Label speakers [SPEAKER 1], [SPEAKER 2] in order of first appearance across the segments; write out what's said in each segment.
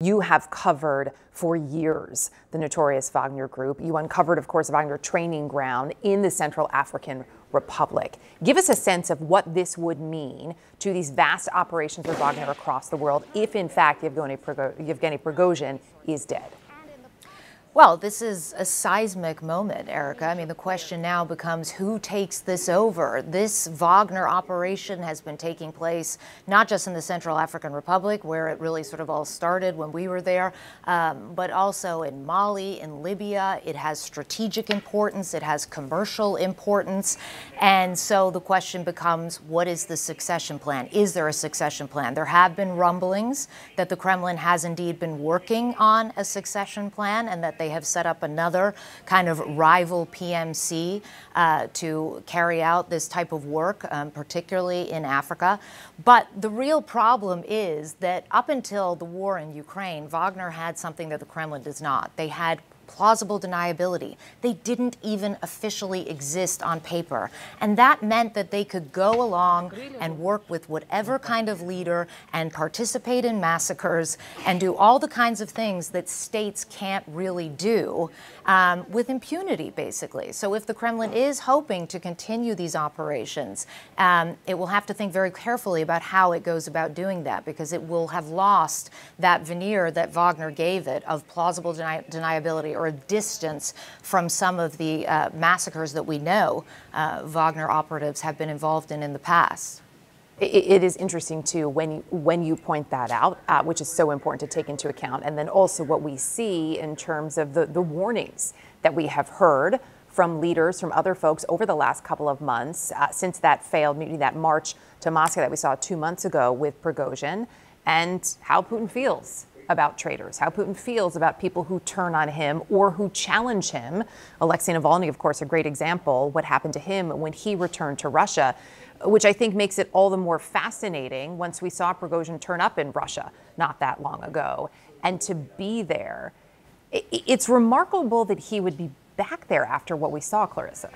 [SPEAKER 1] You have covered for years the notorious Wagner Group. You uncovered, of course, Wagner training ground in the Central African Republic. Give us a sense of what this would mean to these vast operations of Wagner across the world if, in fact, Yevgeny, Prigozhin is dead.
[SPEAKER 2] Well, this is a seismic moment, Erica. I mean, the question now becomes who takes this over? This Wagner operation has been taking place not just in the Central African Republic, where it really sort of all started when we were there, um, but also in Mali, in Libya. It has strategic importance, it has commercial importance. And so the question becomes what is the succession plan? Is there a succession plan? There have been rumblings that the Kremlin has indeed been working on a succession plan and that they they have set up another kind of rival PMC uh, to carry out this type of work, um, particularly in Africa. But the real problem is that up until the war in Ukraine, Wagner had something that the Kremlin does not. They had plausible deniability. They didn't even officially exist on paper. And that meant that they could go along and work with whatever kind of leader and participate in massacres and do all the kinds of things that states can't really do um, with impunity, basically. So if the Kremlin is hoping to continue these operations, um, it will have to think very carefully about how it goes about doing that because it will have lost that veneer that Wagner gave it of plausible deni deniability or a distance from some of the uh, massacres that we know uh, Wagner operatives have been involved in in the past.
[SPEAKER 1] it is interesting too when you, when you point that out, uh, which is so important to take into account, and then also what we see in terms of the, the warnings that we have heard from leaders, from other folks over the last couple of months uh, since that failed mutiny, that march to Moscow that we saw two months ago with Prigozhin, and how Putin feels about traitors, how Putin feels about people who turn on him or who challenge him. Alexei Navalny, of course, a great example, what happened to him when he returned to Russia, which I think makes it all the more fascinating once we saw Prigozhin turn up in Russia not that long ago. And to be there, it's remarkable that he would be back there after what we saw, Clarissa.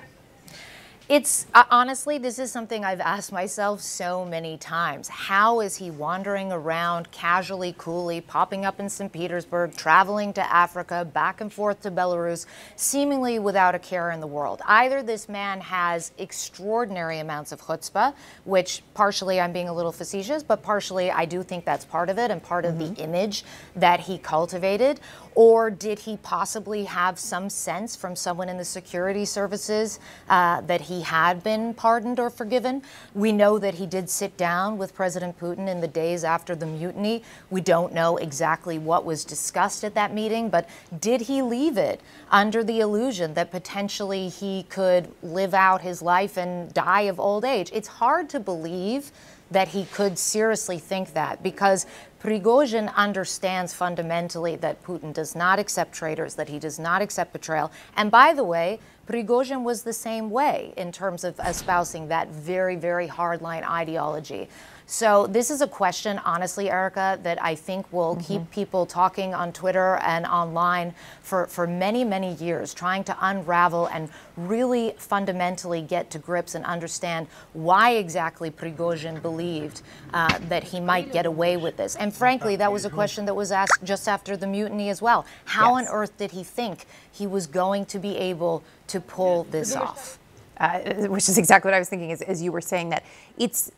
[SPEAKER 2] It's uh, honestly, this is something I've asked myself so many times. How is he wandering around casually, coolly, popping up in St. Petersburg, traveling to Africa, back and forth to Belarus, seemingly without a care in the world? Either this man has extraordinary amounts of chutzpah, which partially I'm being a little facetious, but partially I do think that's part of it and part mm -hmm. of the mm-hmm. image that he cultivated, or did he possibly have some sense from someone in the security services uh, that he had been pardoned or forgiven. We know that he did sit down with President Putin in the days after the mutiny. We don't know exactly what was discussed at that meeting, but did he leave it under the illusion that potentially he could live out his life and die of old age? It's hard to believe that he could seriously think that because Prigozhin understands fundamentally that Putin does not accept traitors, that he does not accept betrayal. And by the way, Prigozhin was the same way in terms of espousing that very, very hardline ideology. So this is a question, honestly, Erica, that I think will mm -hmm. keep people talking on Twitter and online for, for many, many years, trying to unravel and really fundamentally get to grips and understand why exactly Prigozhin believed uh, that he might get away with this. And frankly, that was a question that was asked just after the mutiny as well. How yes. on earth did he think he was going to be able to pull this off?
[SPEAKER 1] Uh, which is exactly what I was thinking as, as you were saying that it's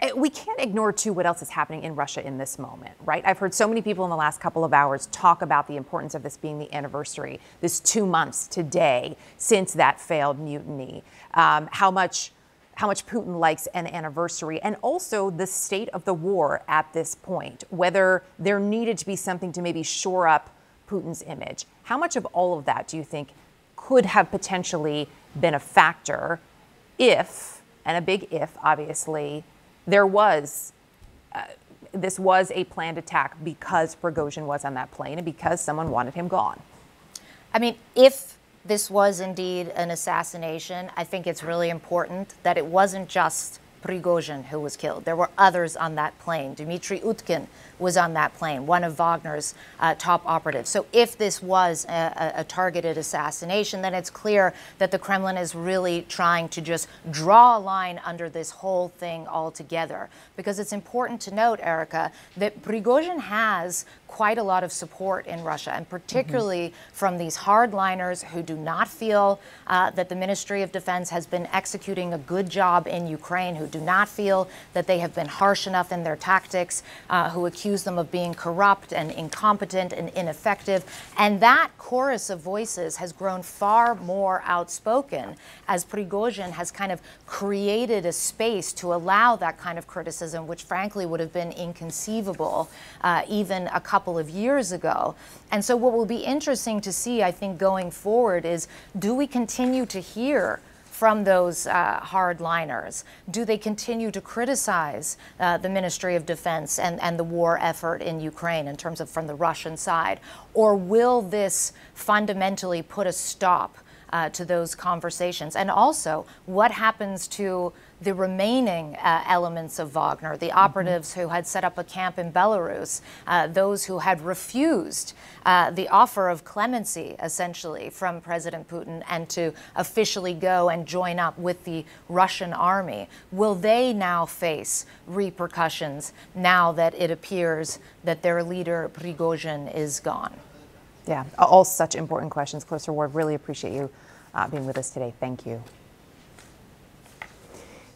[SPEAKER 1] Eh, we can't ignore too what else is happening in Russia in this moment, right? I've heard so many people in the last couple of hours talk about the importance of this being the anniversary, this two months today since that failed mutiny, um, how much how much Putin likes an anniversary, and also the state of the war at this point, whether there needed to be something to maybe shore up Putin's image. How much of all of that do you think could have potentially been a factor if, and a big if, obviously, there was uh, this was a planned attack because Prigozhin was on that plane and because someone wanted him gone.
[SPEAKER 2] I mean, if this was indeed an assassination, I think it's really important that it wasn't just Prigozhin who was killed. There were others on that plane. Dmitry Utkin was on that plane, one of Wagner's uh, top operatives. So if this was a, a, targeted assassination, then it's clear that the Kremlin is really trying to just draw a line under this whole thing altogether. Because it's important to note, Erica, that Prigozhin has quite a lot of support in Russia, and particularly mm-hmm. from these hardliners who do not feel uh, that the Ministry of Defense has been executing a good job in Ukraine, who do not feel that they have been harsh enough in their tactics, uh, who accuse them of being corrupt and incompetent and ineffective. And that chorus of voices has grown far more outspoken as Prigozhin has kind of created a space to allow that kind of criticism, which frankly would have been inconceivable uh, even a couple of years ago. And so, what will be interesting to see, I think, going forward is do we continue to hear? from those uh, hardliners? Do they continue to criticize uh, the Ministry of Defense and, and the war effort in Ukraine in terms of from the Russian side? Or will this fundamentally put a stop uh, to those conversations? And also, what happens to the remaining uh, elements of Wagner, the mm-hmm. operatives who had set up a camp in Belarus, uh, those who had refused uh, the offer of clemency, essentially, from President Putin and to officially go and join up with the Russian army. Will they now face repercussions now that it appears that their leader, Prigozhin, is gone?
[SPEAKER 1] Yeah, all such important questions. Clarissa Ward, really appreciate you uh, being with us today. Thank you.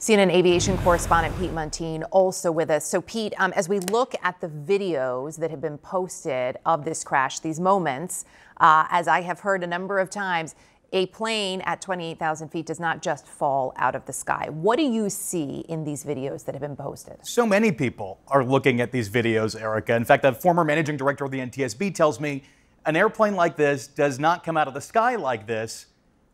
[SPEAKER 1] CNN aviation correspondent Pete Muntean also with us. So, Pete, um, as we look at the videos that have been posted of this crash, these moments, uh, as I have heard a number of times, a plane at 28,000 feet does not just fall out of the sky. What do you see in these videos that have been posted?
[SPEAKER 3] So many people are looking at these videos, Erica. In fact, a former managing director of the NTSB tells me an airplane like this does not come out of the sky like this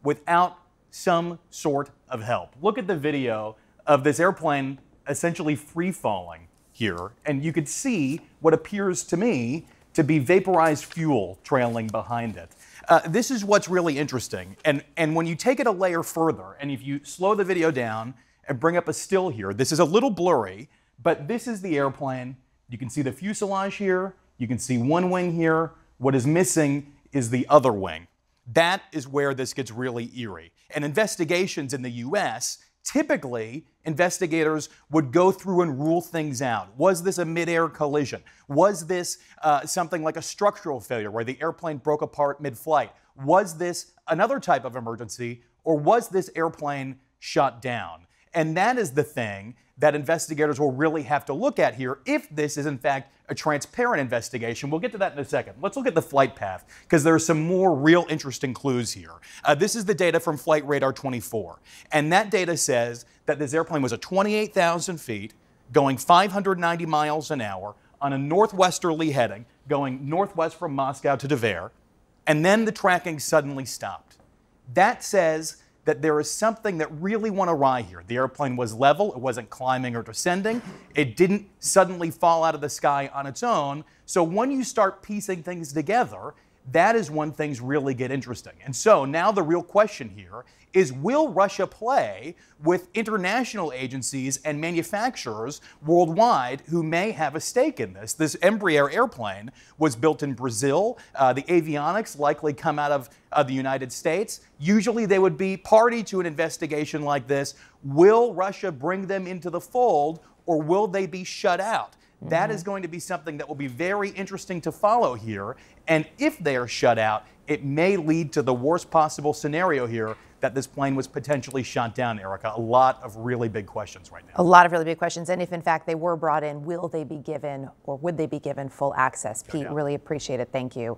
[SPEAKER 3] without some sort of help. Look at the video of this airplane essentially free falling here, and you could see what appears to me to be vaporized fuel trailing behind it. Uh, this is what's really interesting. And, and when you take it a layer further, and if you slow the video down and bring up a still here, this is a little blurry, but this is the airplane. You can see the fuselage here. You can see one wing here. What is missing is the other wing. That is where this gets really eerie. And investigations in the US, typically investigators would go through and rule things out. Was this a midair collision? Was this uh, something like a structural failure where the airplane broke apart mid flight? Was this another type of emergency? Or was this airplane shot down? And that is the thing that investigators will really have to look at here if this is, in fact, a transparent investigation. We'll get to that in a second. Let's look at the flight path because there are some more real interesting clues here. Uh, this is the data from Flight Radar 24. And that data says that this airplane was at 28,000 feet, going 590 miles an hour on a northwesterly heading, going northwest from Moscow to Tver. And then the tracking suddenly stopped. That says that there is something that really went awry here. The airplane was level, it wasn't climbing or descending, it didn't suddenly fall out of the sky on its own. So when you start piecing things together, that is when things really get interesting. And so now the real question here is will Russia play with international agencies and manufacturers worldwide who may have a stake in this? This Embraer airplane was built in Brazil. Uh, the avionics likely come out of uh, the United States. Usually they would be party to an investigation like this. Will Russia bring them into the fold or will they be shut out? Mm-hmm. That is going to be something that will be very interesting to follow here. And if they are shut out, it may lead to the worst possible scenario here that this plane was potentially shot down, Erica. A lot of really big questions right now.
[SPEAKER 1] A lot of really big questions. And if in fact they were brought in, will they be given or would they be given full access? Pete, yeah. really appreciate it. Thank you.